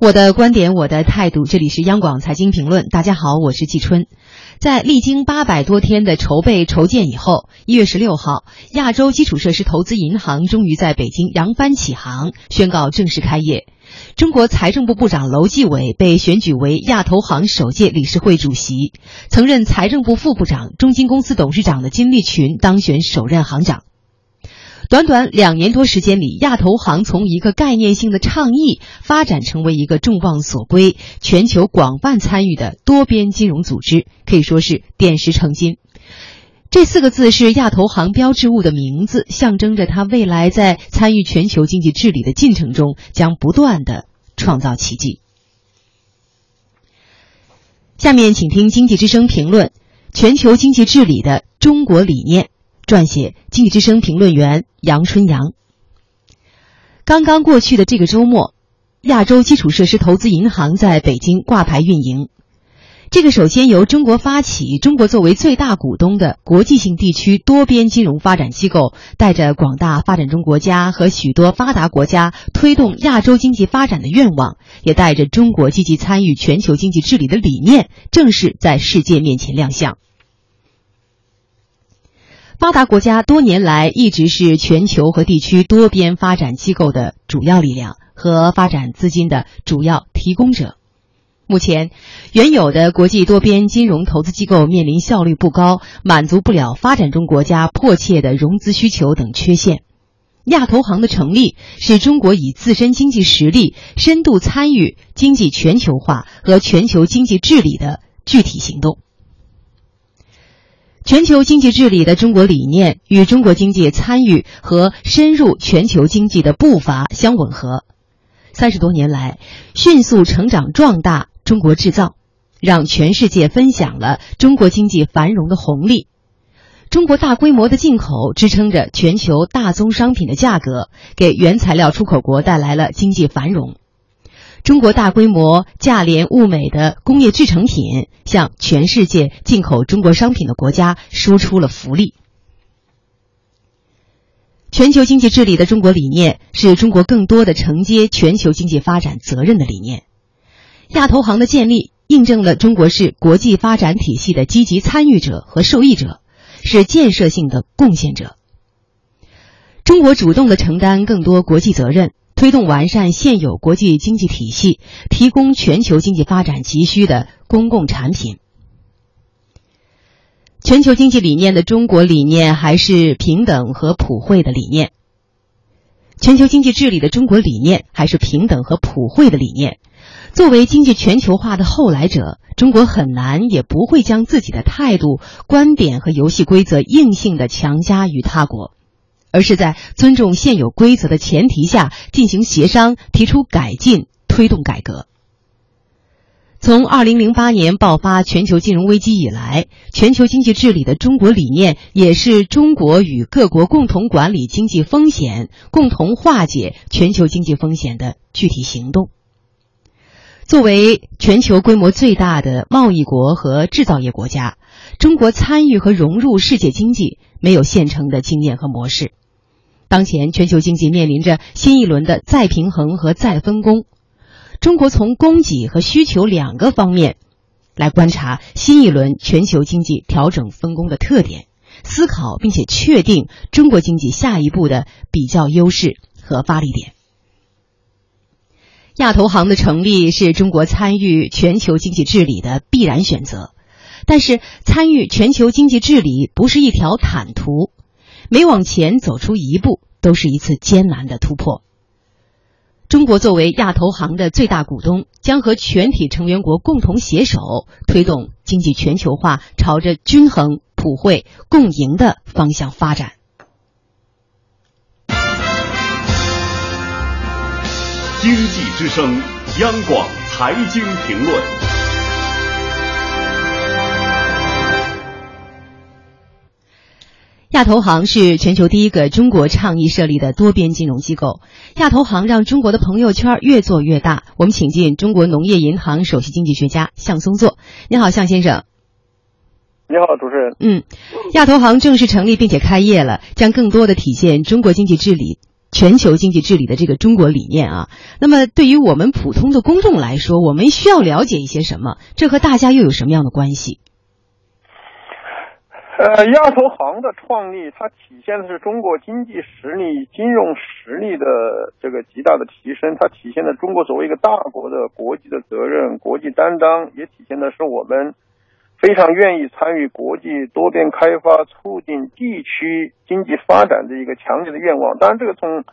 我的观点，我的态度。这里是央广财经评论。大家好，我是季春。在历经八百多天的筹备筹建以后，一月十六号，亚洲基础设施投资银行终于在北京扬帆起航，宣告正式开业。中国财政部部长楼继伟被选举为亚投行首届理事会主席，曾任财政部副部长、中金公司董事长的金立群当选首任行长。短短两年多时间里，亚投行从一个概念性的倡议发展成为一个众望所归、全球广泛参与的多边金融组织，可以说是点石成金。这四个字是亚投行标志物的名字，象征着它未来在参与全球经济治理的进程中将不断的创造奇迹。下面请听经济之声评论：全球经济治理的中国理念。撰写《经济之声》评论员杨春阳。刚刚过去的这个周末，亚洲基础设施投资银行在北京挂牌运营。这个首先由中国发起、中国作为最大股东的国际性地区多边金融发展机构，带着广大发展中国家和许多发达国家推动亚洲经济发展的愿望，也带着中国积极参与全球经济治理的理念，正式在世界面前亮相。发达国家多年来一直是全球和地区多边发展机构的主要力量和发展资金的主要提供者。目前，原有的国际多边金融投资机构面临效率不高、满足不了发展中国家迫切的融资需求等缺陷。亚投行的成立是中国以自身经济实力深度参与经济全球化和全球经济治理的具体行动。全球经济治理的中国理念与中国经济参与和深入全球经济的步伐相吻合。三十多年来，迅速成长壮大中国制造，让全世界分享了中国经济繁荣的红利。中国大规模的进口支撑着全球大宗商品的价格，给原材料出口国带来了经济繁荣。中国大规模价廉物美的工业制成品，向全世界进口中国商品的国家输出了福利。全球经济治理的中国理念，是中国更多的承接全球经济发展责任的理念。亚投行的建立，印证了中国是国际发展体系的积极参与者和受益者，是建设性的贡献者。中国主动的承担更多国际责任。推动完善现有国际经济体系，提供全球经济发展急需的公共产品。全球经济理念的中国理念还是平等和普惠的理念。全球经济治理的中国理念还是平等和普惠的理念。作为经济全球化的后来者，中国很难也不会将自己的态度、观点和游戏规则硬性的强加于他国。而是在尊重现有规则的前提下进行协商，提出改进，推动改革。从二零零八年爆发全球金融危机以来，全球经济治理的中国理念也是中国与各国共同管理经济风险、共同化解全球经济风险的具体行动。作为全球规模最大的贸易国和制造业国家，中国参与和融入世界经济没有现成的经验和模式。当前全球经济面临着新一轮的再平衡和再分工，中国从供给和需求两个方面来观察新一轮全球经济调整分工的特点，思考并且确定中国经济下一步的比较优势和发力点。亚投行的成立是中国参与全球经济治理的必然选择，但是参与全球经济治理不是一条坦途。每往前走出一步，都是一次艰难的突破。中国作为亚投行的最大股东，将和全体成员国共同携手，推动经济全球化朝着均衡、普惠、共赢的方向发展。经济之声，央广财经评论。亚投行是全球第一个中国倡议设立的多边金融机构。亚投行让中国的朋友圈越做越大。我们请进中国农业银行首席经济学家向松作。你好，向先生。你好，主持人。嗯，亚投行正式成立并且开业了，将更多的体现中国经济治理全球经济治理的这个中国理念啊。那么对于我们普通的公众来说，我们需要了解一些什么？这和大家又有什么样的关系？呃，亚投行的创立，它体现的是中国经济实力、金融实力的这个极大的提升，它体现了中国作为一个大国的国际的责任、国际担当，也体现的是我们非常愿意参与国际多边开发、促进地区经济发展的一个强烈的愿望。当然，这个从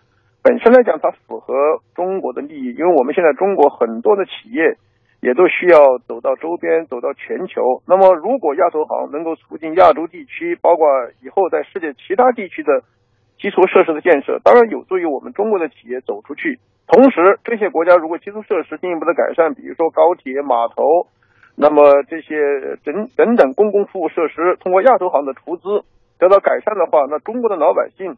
本身来讲，它符合中国的利益，因为我们现在中国很多的企业。也都需要走到周边，走到全球。那么，如果亚投行能够促进亚洲地区，包括以后在世界其他地区的基础设施的建设，当然有助于我们中国的企业走出去。同时，这些国家如果基础设施进一步的改善，比如说高铁、码头，那么这些等等等公共服务设施，通过亚投行的出资得到改善的话，那中国的老百姓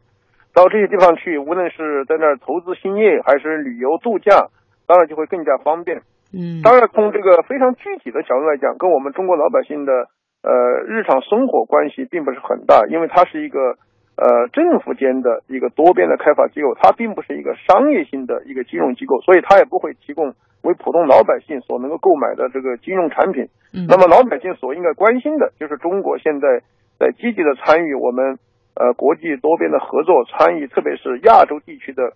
到这些地方去，无论是在那儿投资兴业还是旅游度假，当然就会更加方便。嗯，当然，从这个非常具体的角度来讲，跟我们中国老百姓的呃日常生活关系并不是很大，因为它是一个呃政府间的一个多边的开发机构，它并不是一个商业性的一个金融机构，所以它也不会提供为普通老百姓所能够购买的这个金融产品。嗯，那么老百姓所应该关心的就是中国现在在积极的参与我们呃国际多边的合作，参与特别是亚洲地区的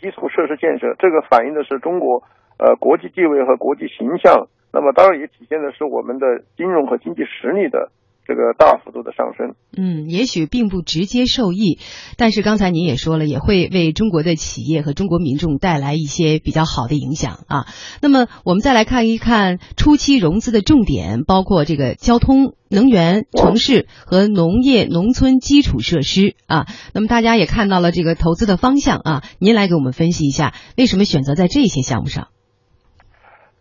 基础设施建设，这个反映的是中国。呃，国际地位和国际形象，那么当然也体现的是我们的金融和经济实力的这个大幅度的上升。嗯，也许并不直接受益，但是刚才您也说了，也会为中国的企业和中国民众带来一些比较好的影响啊。那么我们再来看一看初期融资的重点，包括这个交通、能源、城市和农业农村基础设施啊。那么大家也看到了这个投资的方向啊，您来给我们分析一下，为什么选择在这些项目上？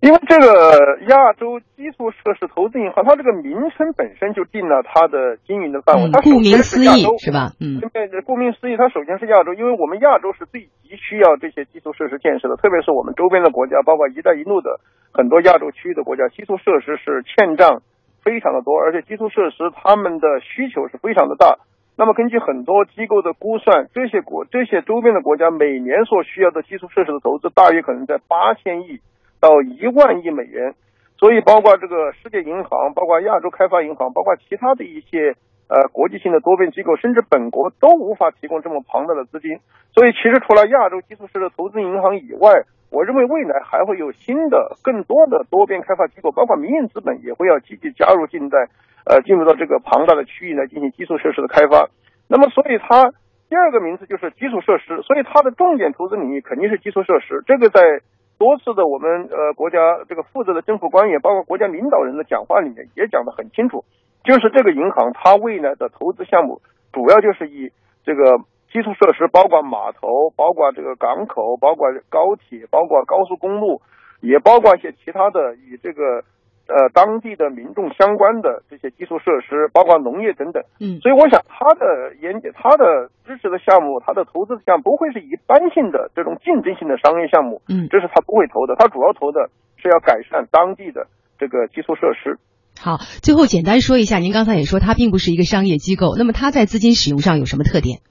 因为这个亚洲基础设施投资银行，它这个名称本身就定了它的经营的范围。它顾名思义是吧？嗯，顾名思义，它首先是亚洲，因为我们亚洲是最急需要这些基础设施建设的，特别是我们周边的国家，包括“一带一路”的很多亚洲区域的国家，基础设施是欠账非常的多，而且基础设施他们的需求是非常的大。那么根据很多机构的估算，这些国这些周边的国家每年所需要的基础设施的投资，大约可能在八千亿。到一万亿美元，所以包括这个世界银行、包括亚洲开发银行、包括其他的一些呃国际性的多边机构，甚至本国都无法提供这么庞大的资金。所以，其实除了亚洲基础设施投资银行以外，我认为未来还会有新的、更多的多边开发机构，包括民营资本也会要积极加入进在呃进入到这个庞大的区域来进行基础设施的开发。那么，所以它第二个名字就是基础设施，所以它的重点投资领域肯定是基础设施。这个在多次的我们呃国家这个负责的政府官员，包括国家领导人的讲话里面也讲得很清楚，就是这个银行它未来的投资项目主要就是以这个基础设施，包括码头，包括这个港口，包括高铁，包括高速公路，也包括一些其他的与这个。呃，当地的民众相关的这些基础设施，包括农业等等，嗯，所以我想他的研究、他的支持的项目、他的投资项目不会是一般性的这种竞争性的商业项目，嗯，这是他不会投的，他主要投的是要改善当地的这个基础设施。好，最后简单说一下，您刚才也说它并不是一个商业机构，那么它在资金使用上有什么特点？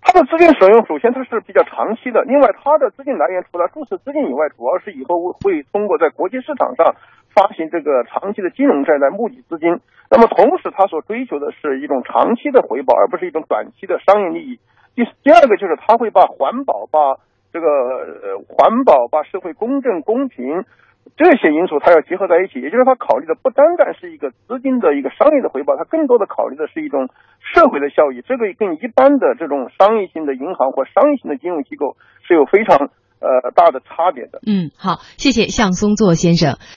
它的资金使用，首先它是比较长期的，另外它的资金来源除了注册资金以外，主要是以后会通过在国际市场上。发行这个长期的金融债来募集资金，那么同时他所追求的是一种长期的回报，而不是一种短期的商业利益。第第二个就是他会把环保、把这个环保、把社会公正公平这些因素，他要结合在一起。也就是他考虑的不单单是一个资金的一个商业的回报，他更多的考虑的是一种社会的效益。这个跟一般的这种商业性的银行或商业性的金融机构是有非常呃大的差别的。嗯，好，谢谢向松作先生。